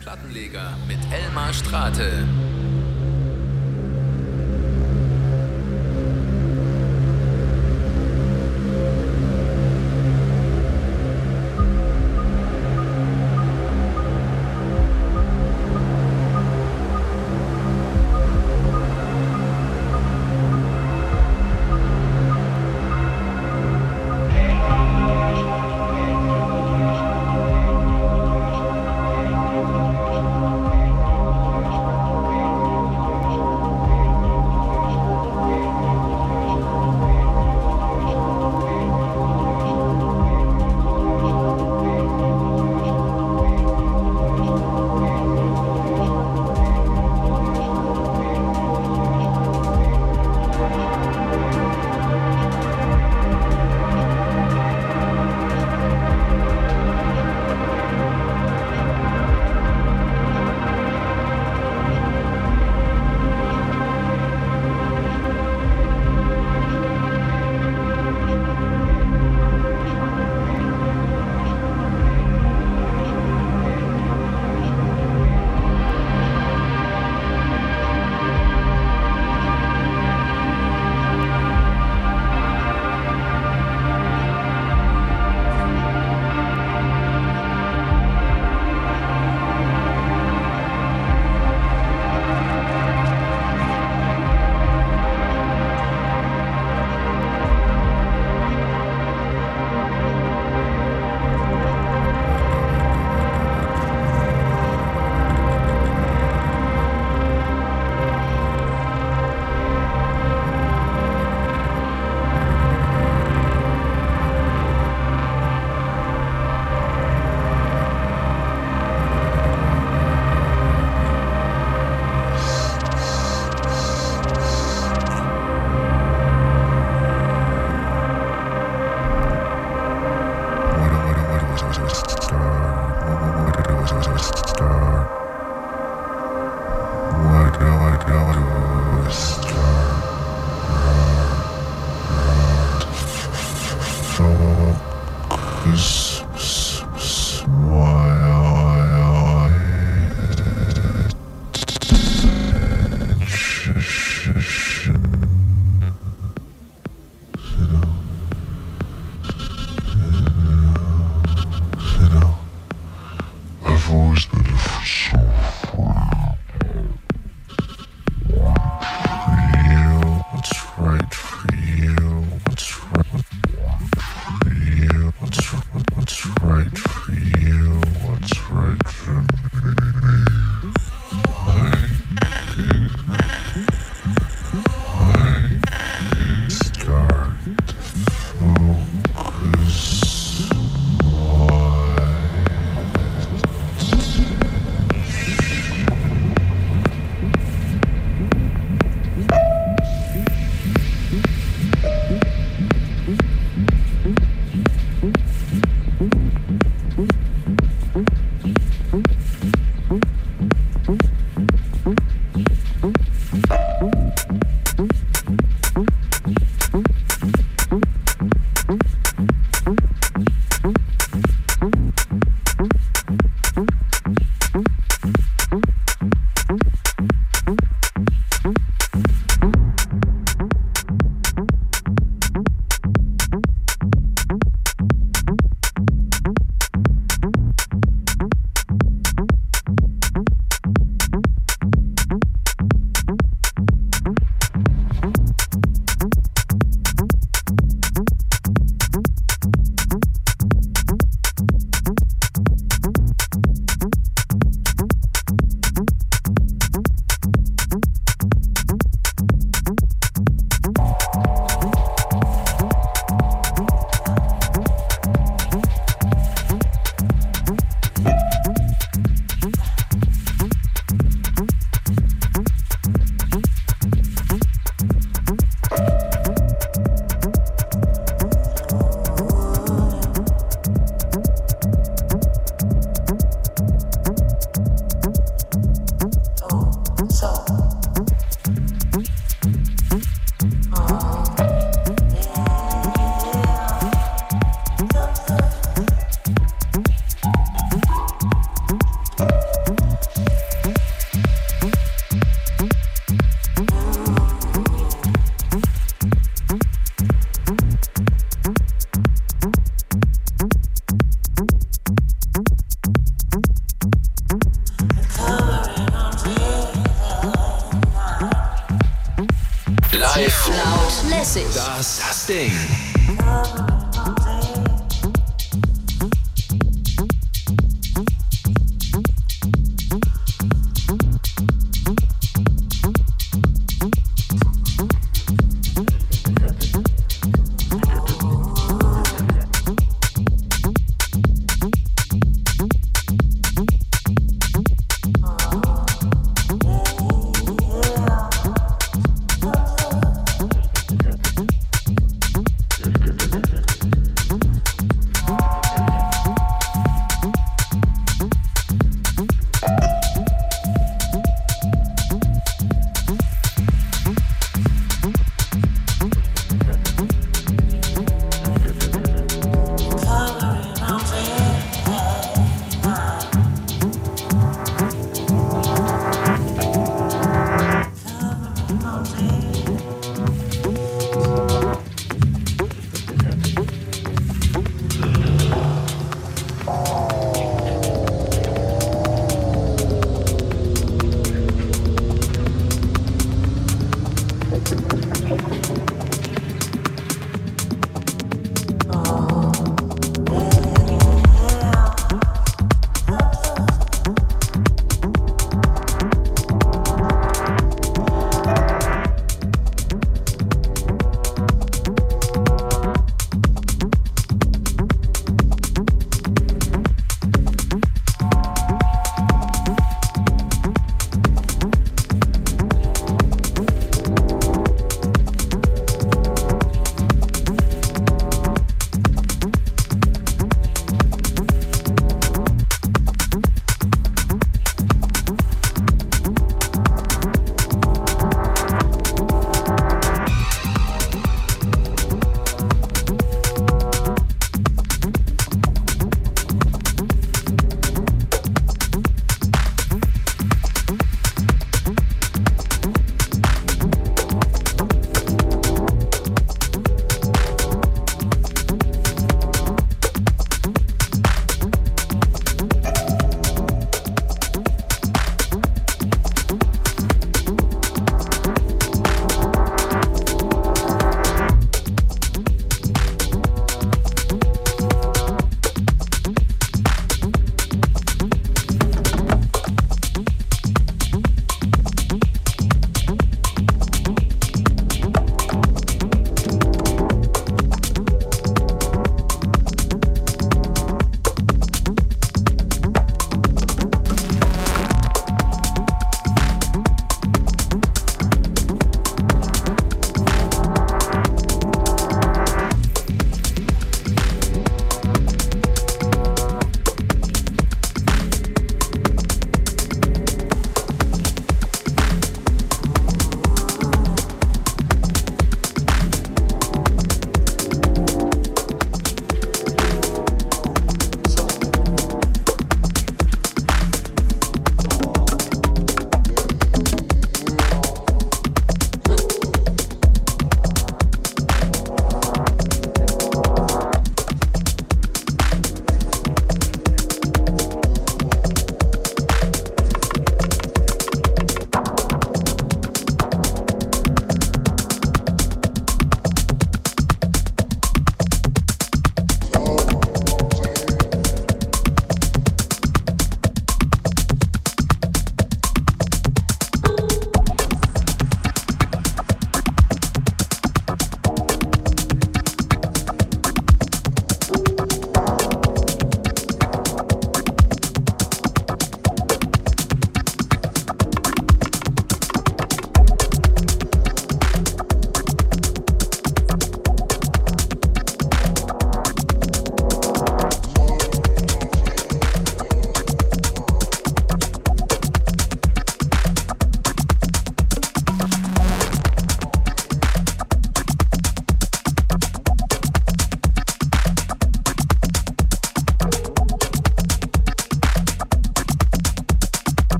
Plattenleger mit Elmar Strate.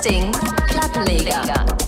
Plattenleger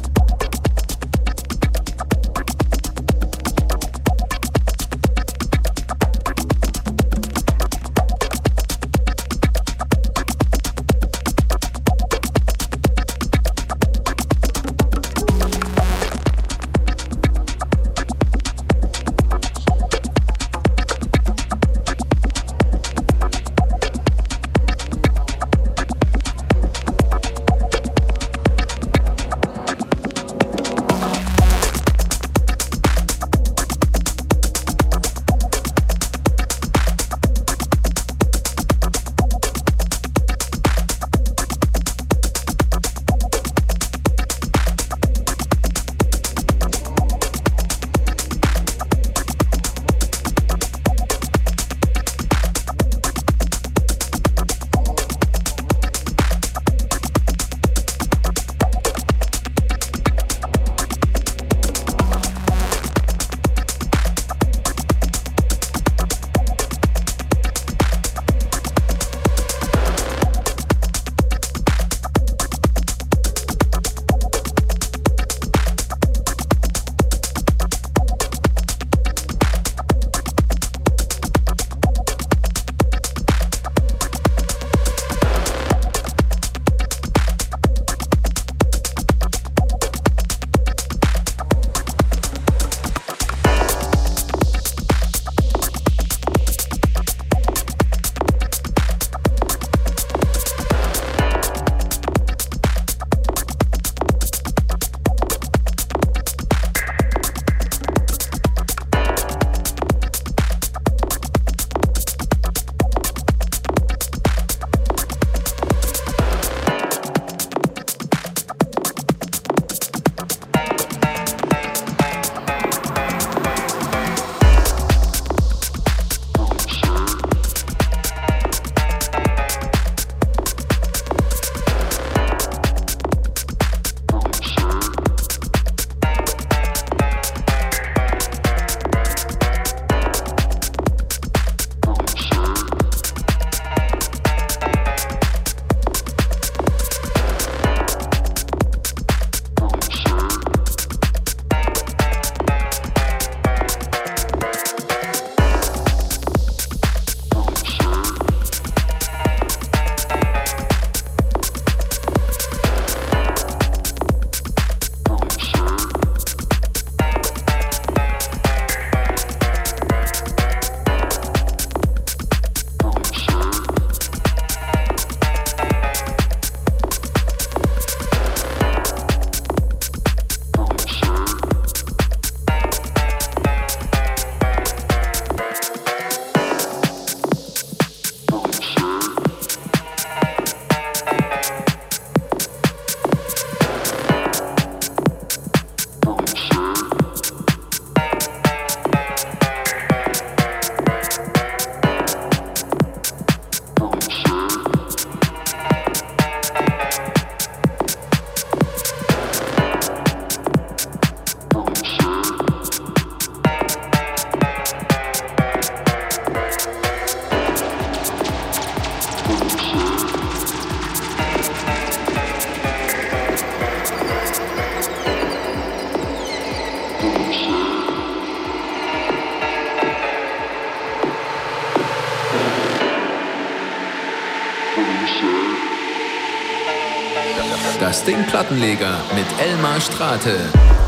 mit Elmar Strate.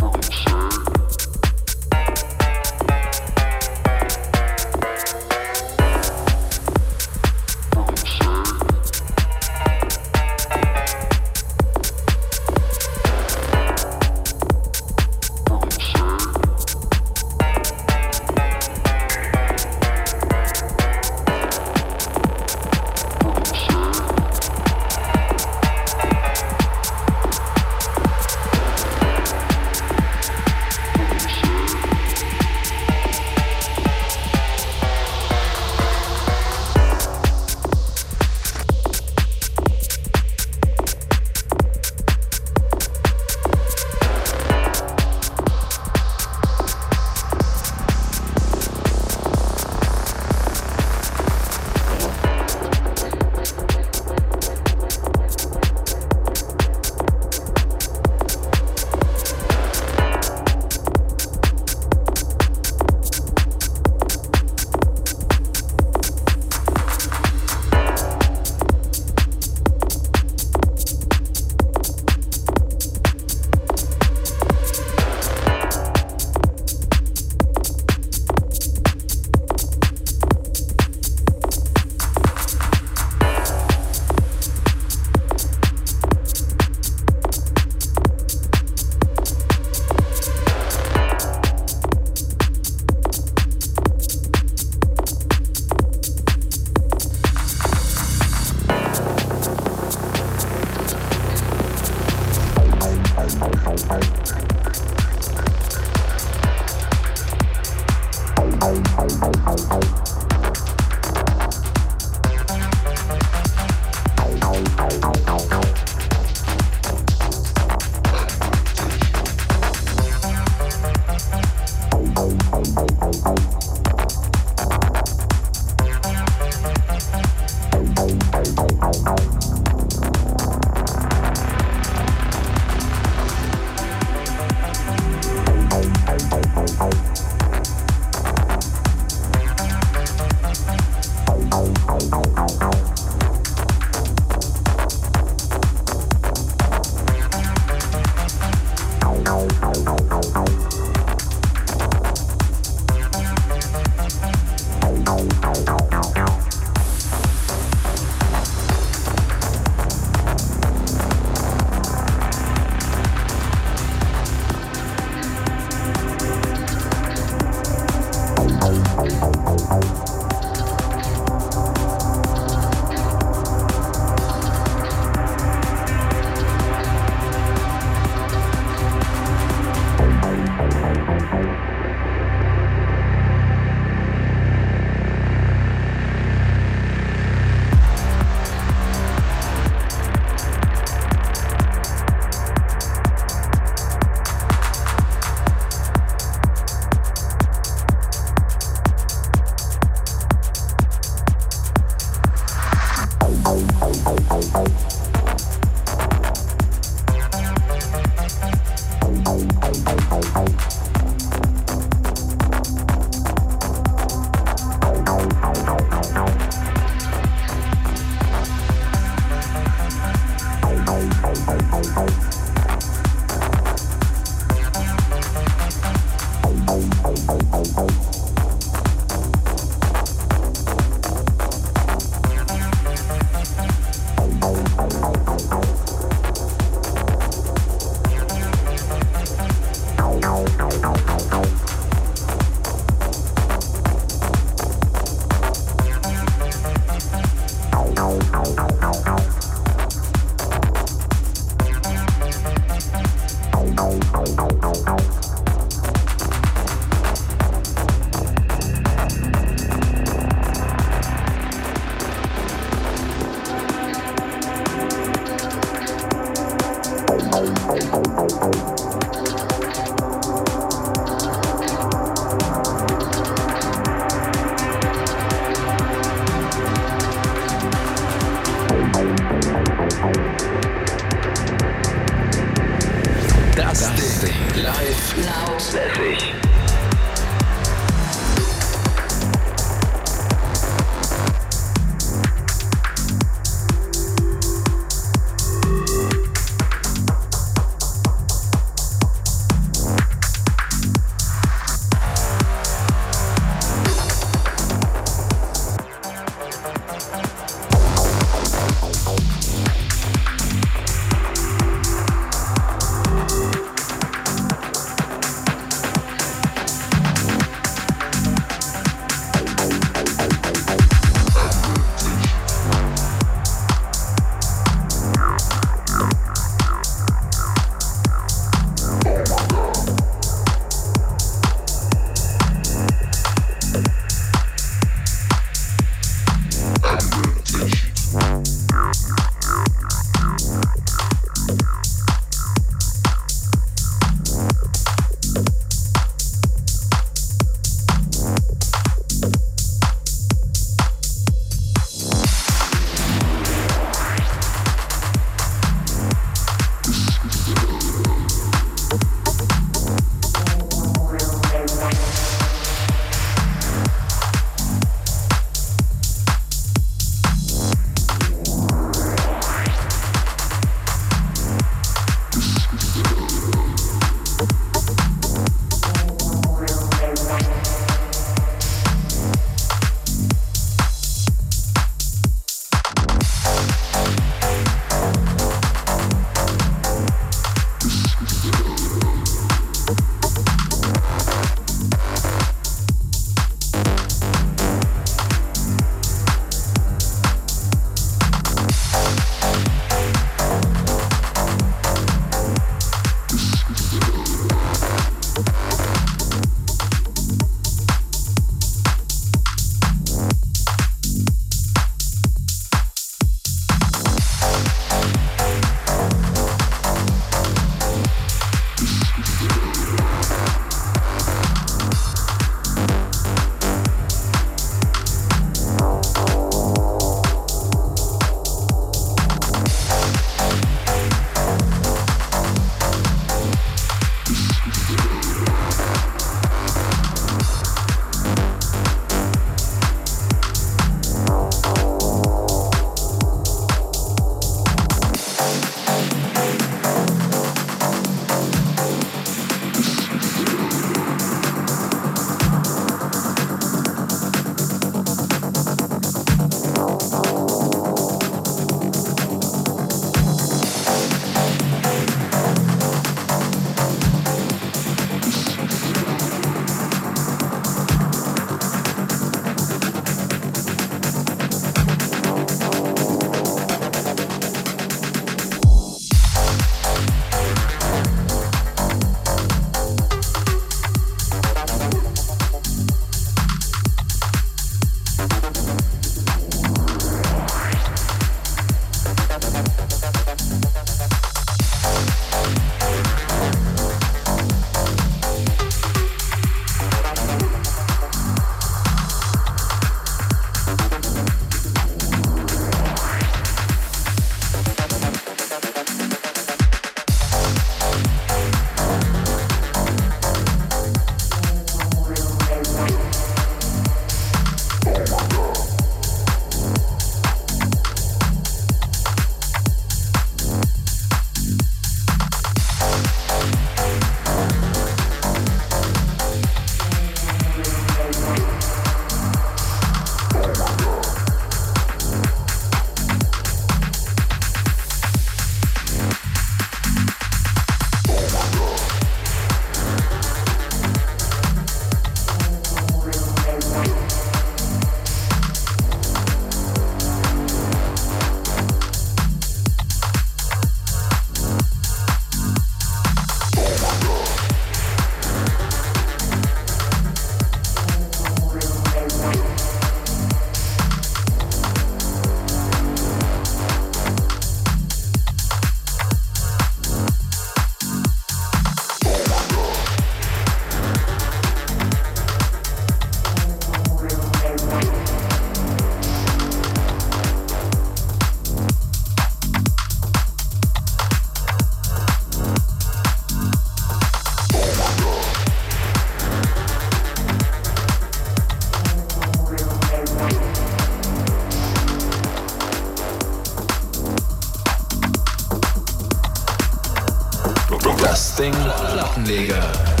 Das Ding Plattenleger.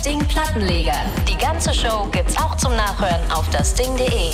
Das Ding Plattenleger. Die ganze Show gibt's auch zum Nachhören auf dasding.de.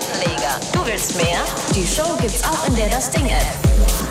Plattenleger. Du willst mehr? Die Show gibt's auch in der Das Ding App.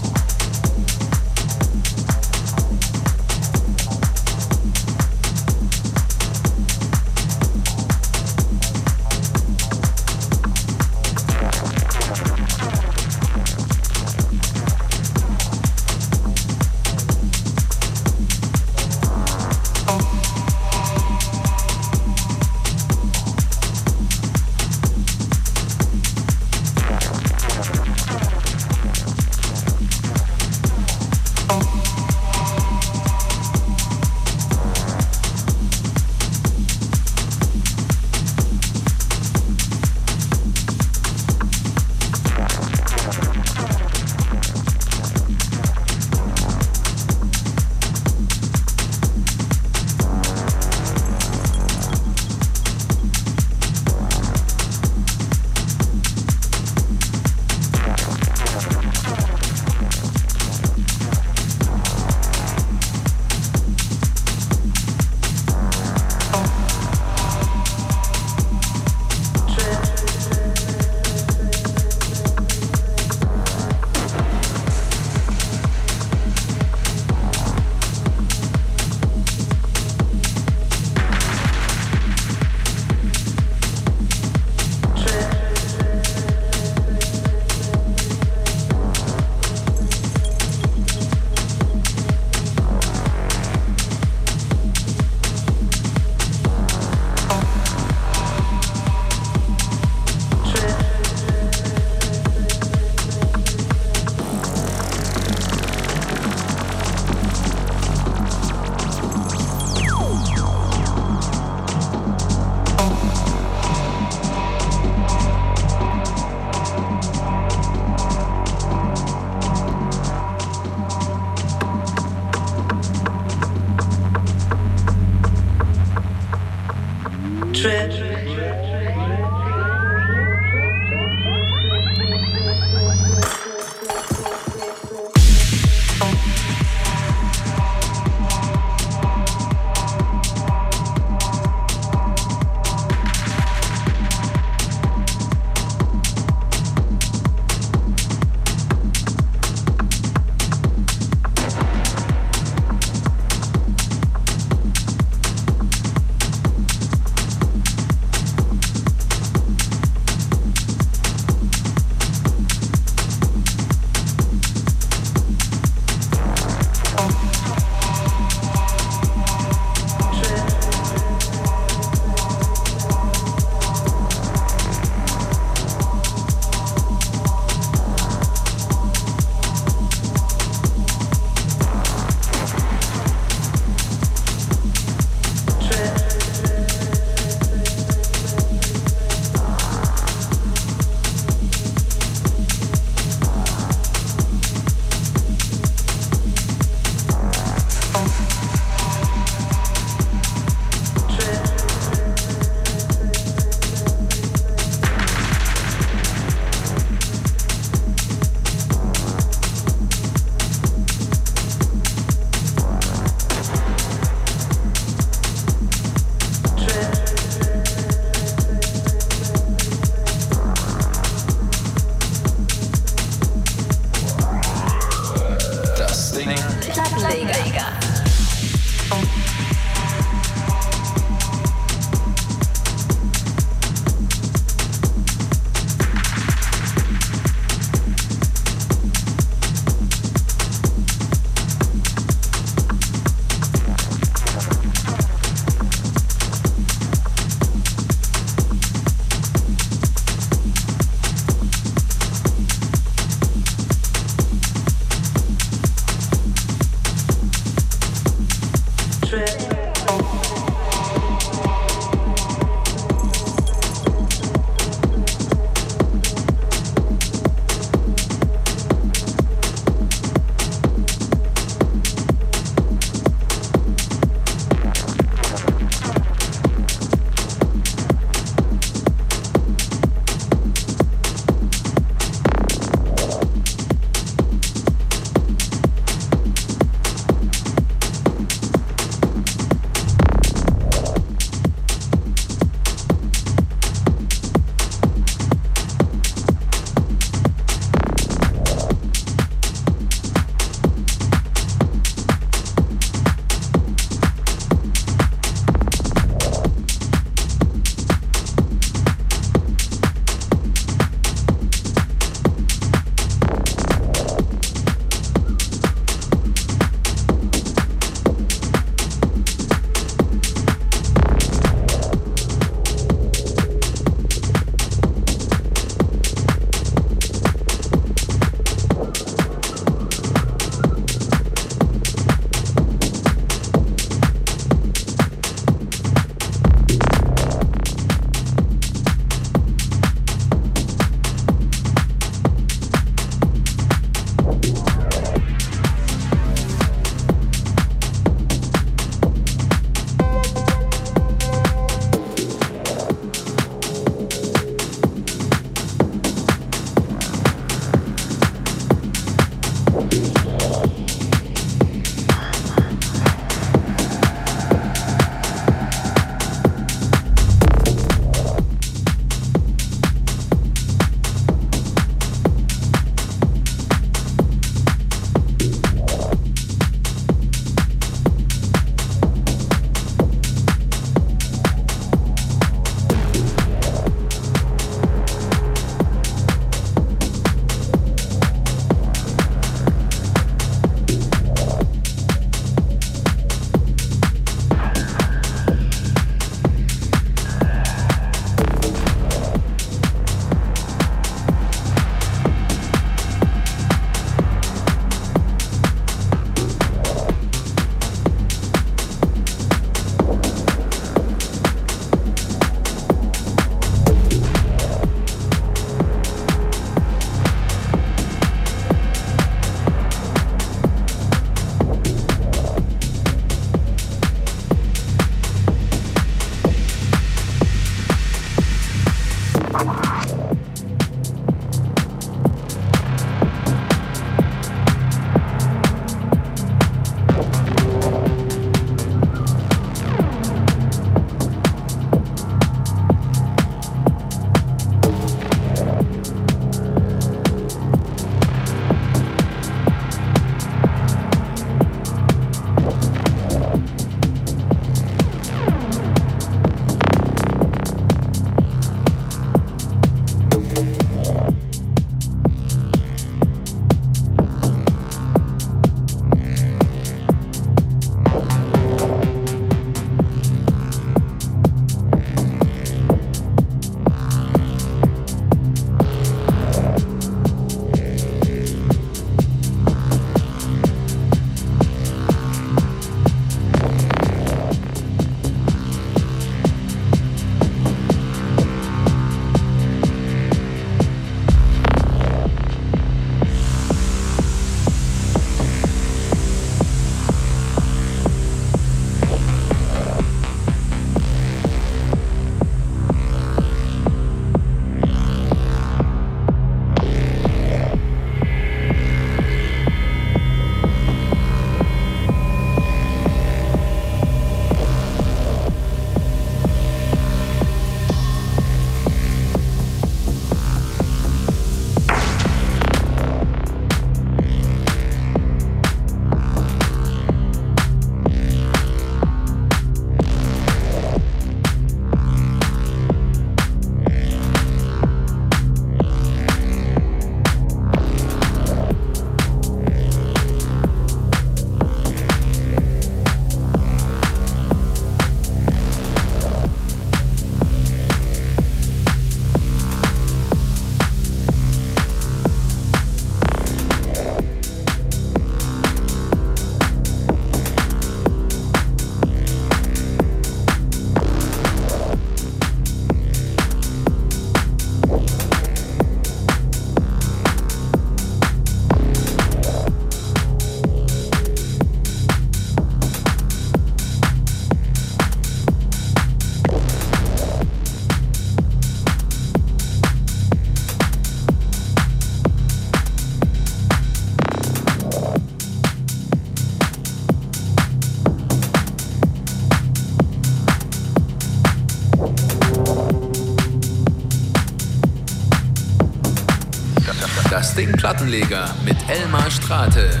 Das Ding Plattenleger mit Elmar Strate.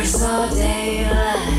never saw daylight.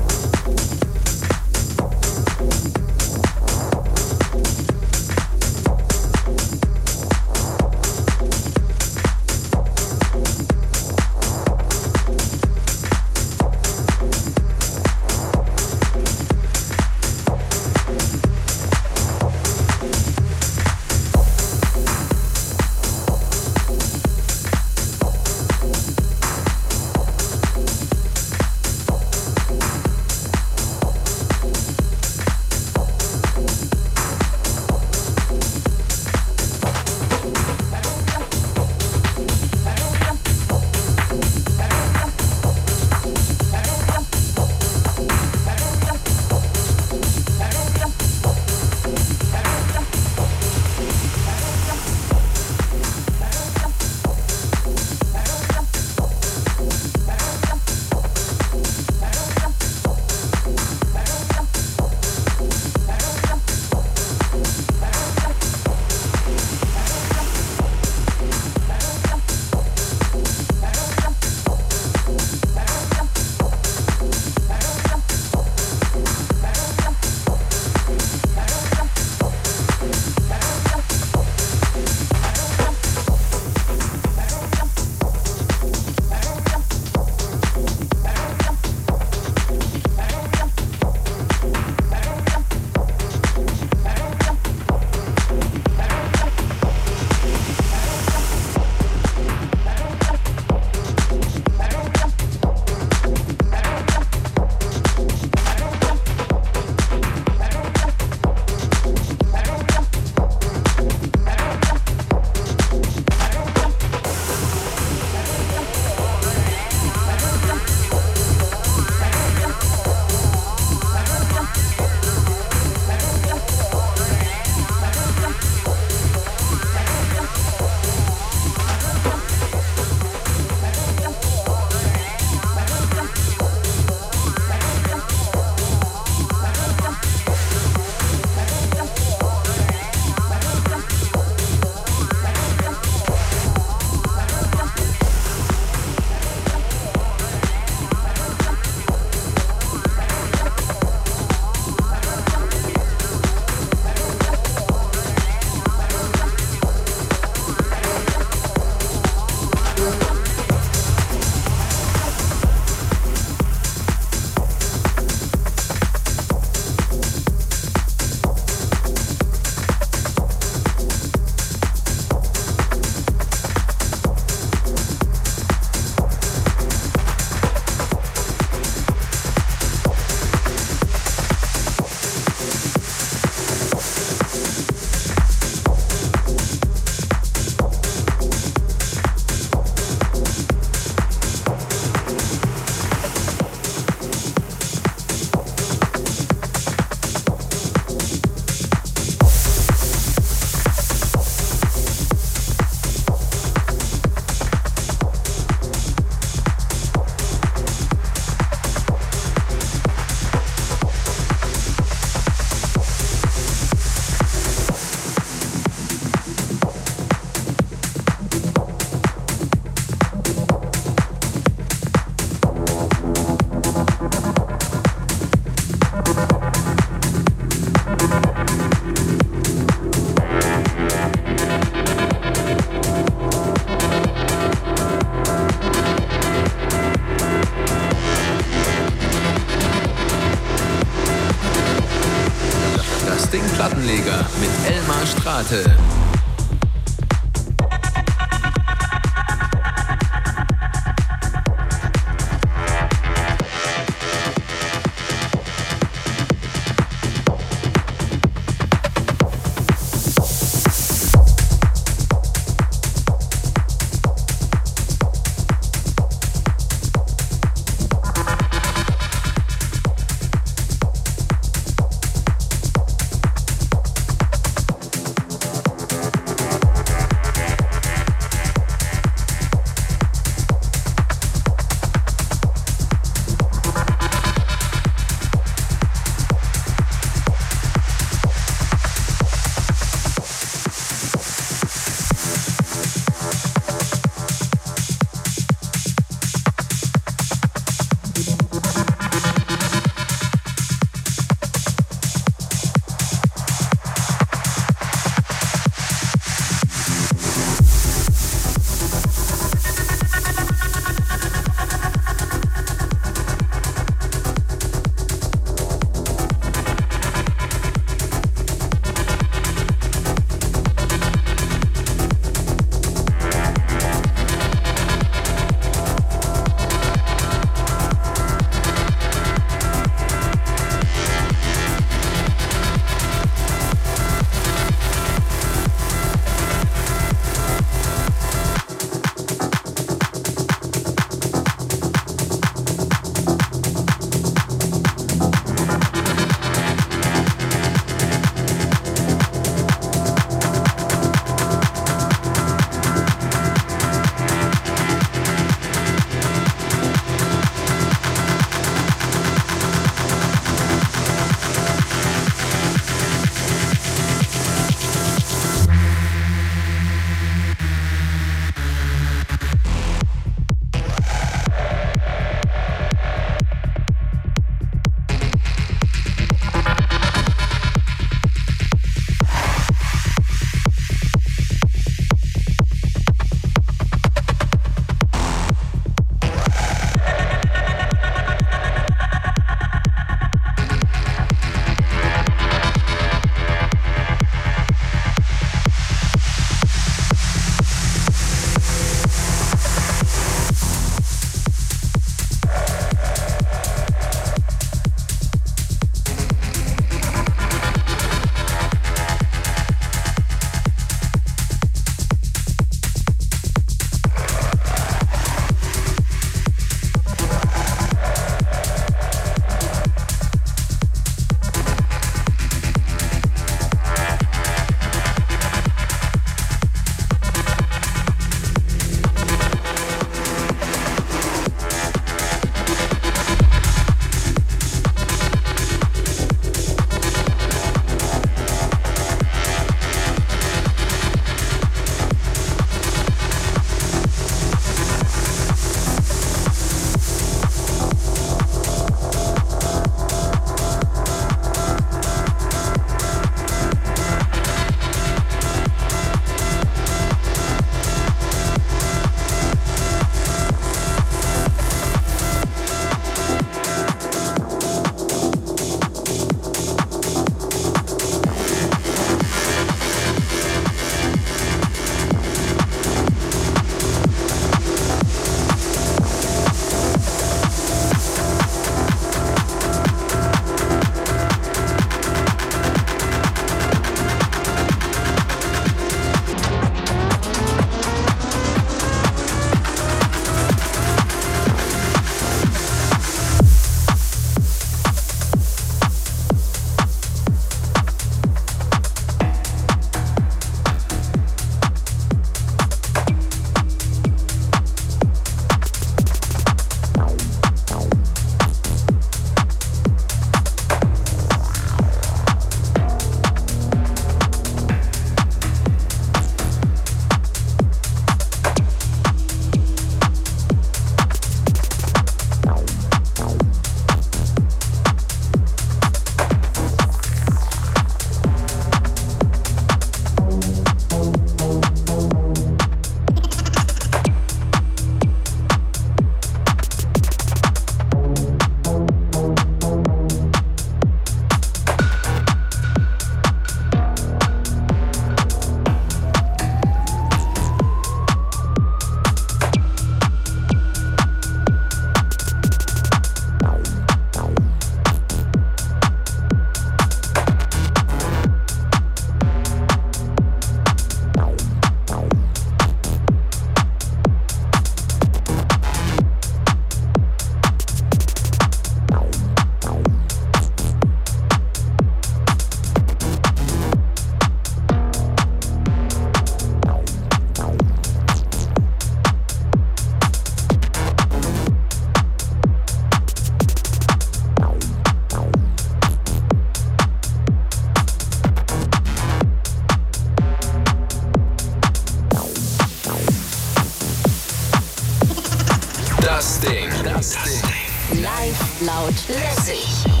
Frei, laut, lässig.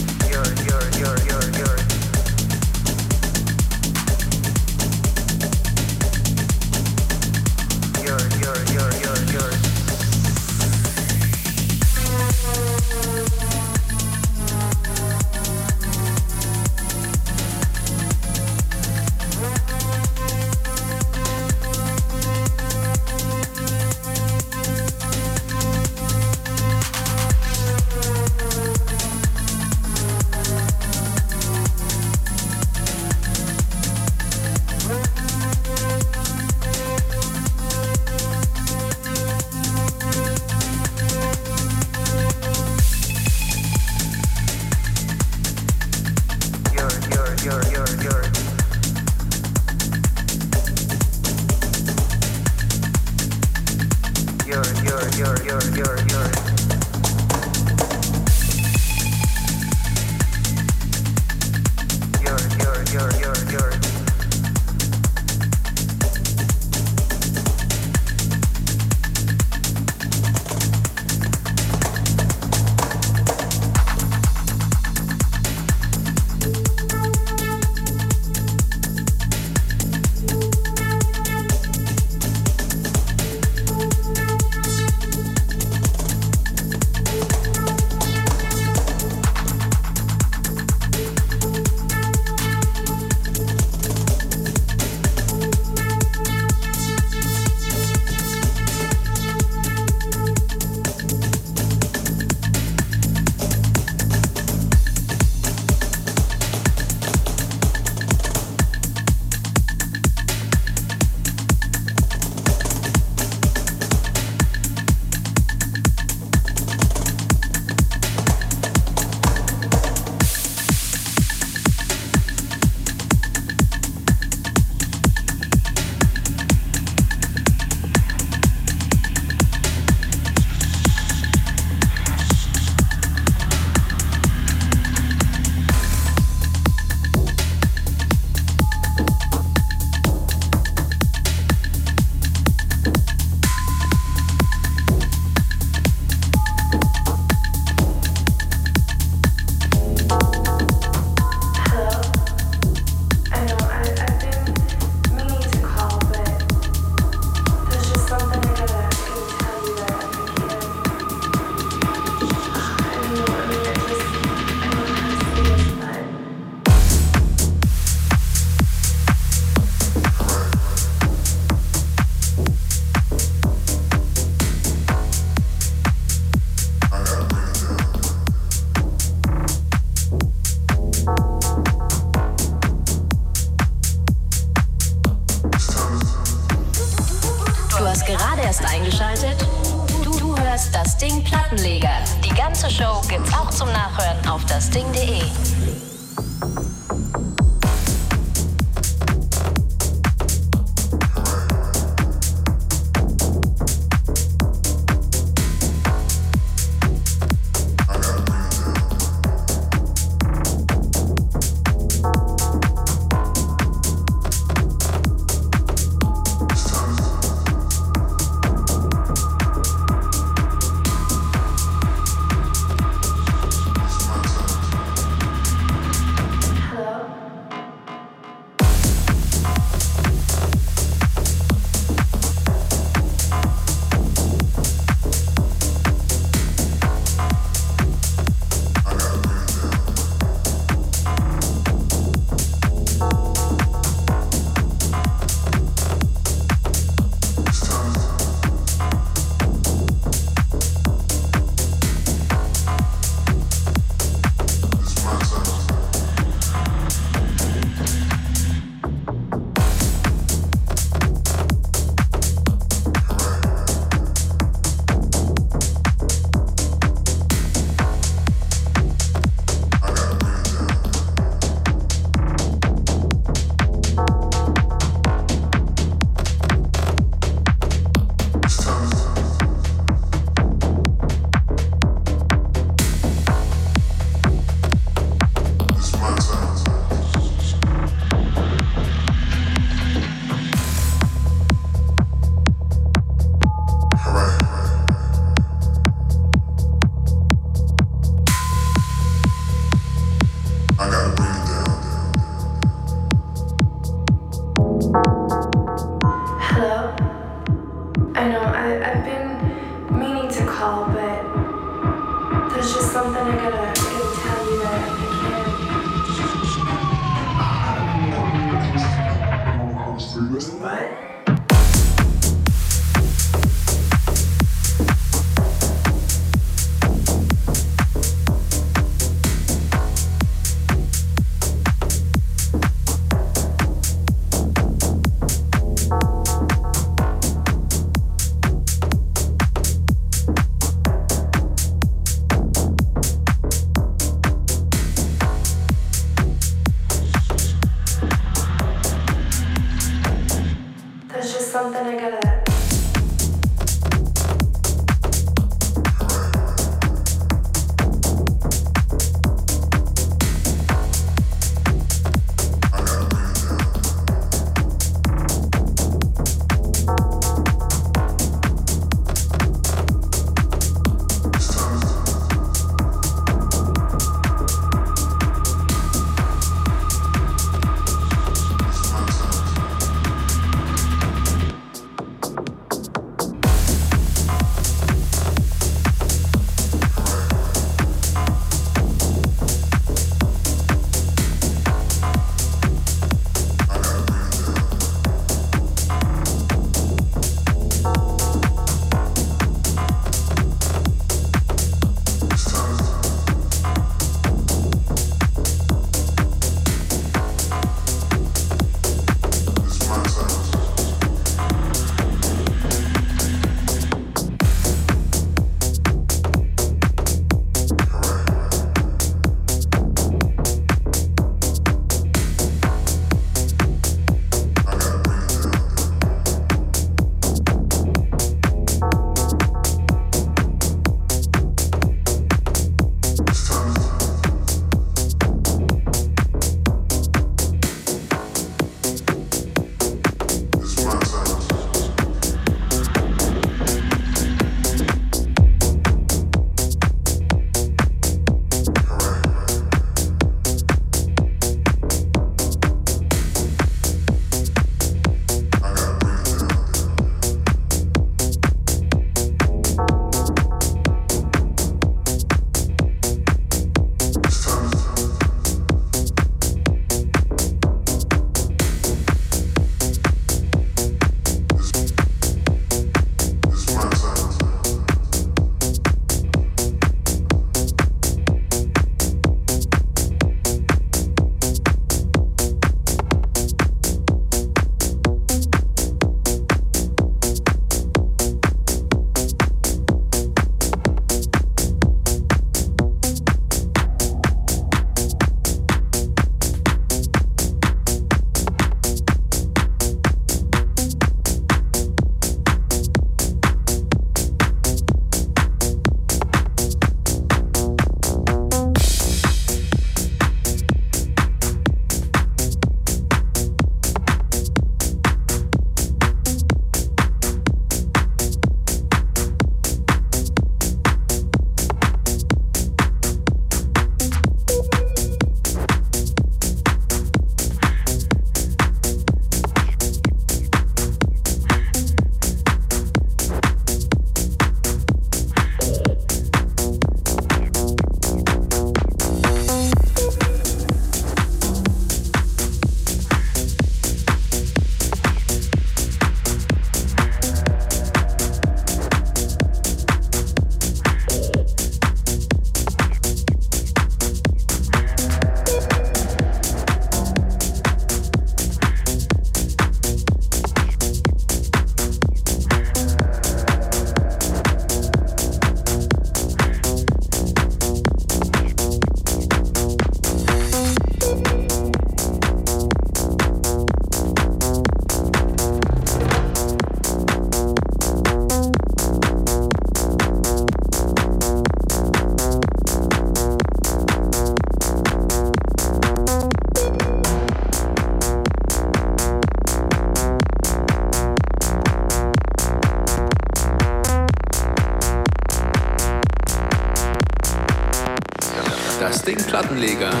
Das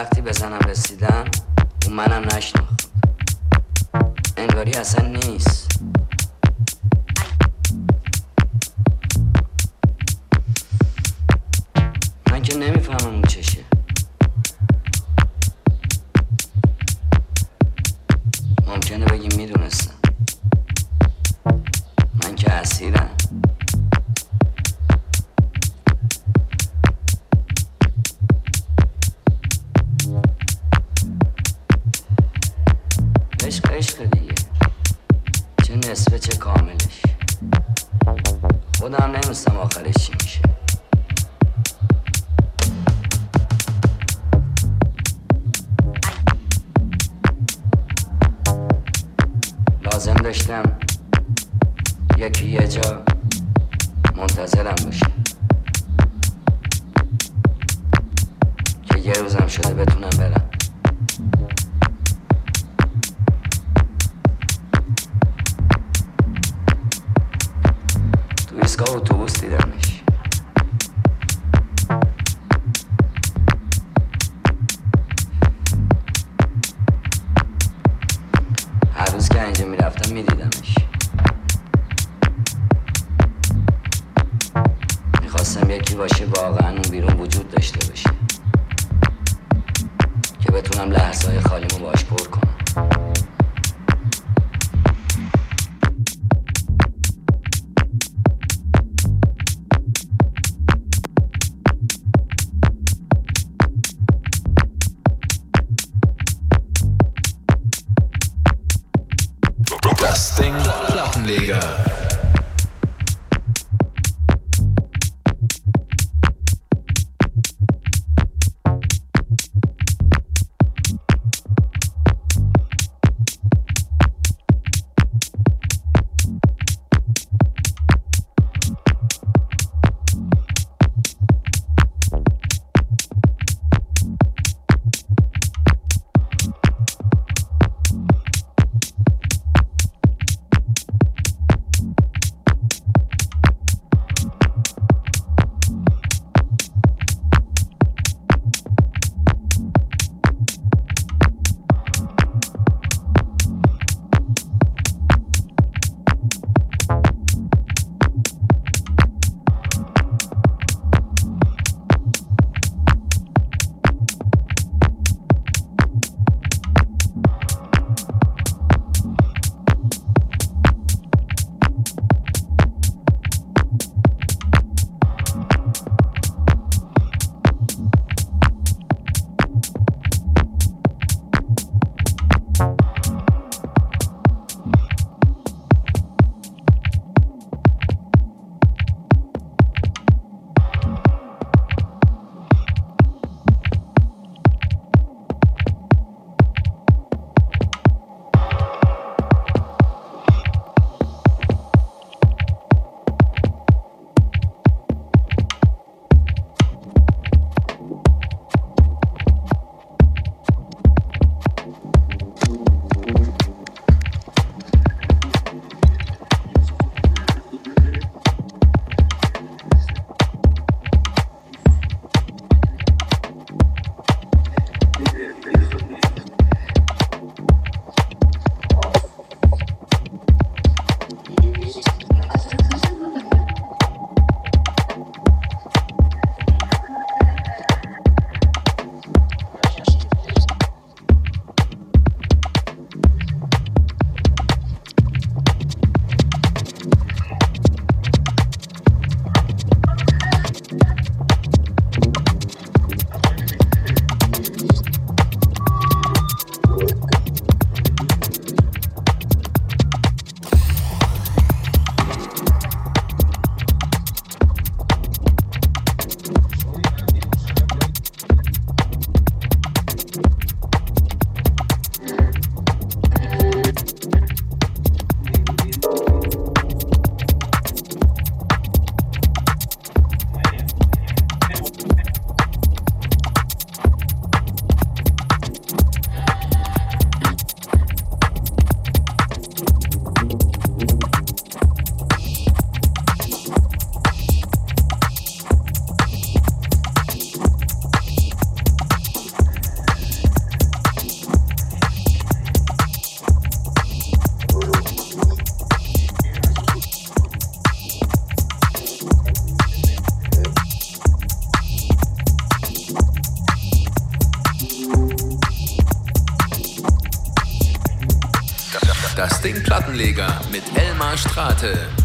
وقتی بزنم رسیدم Elmar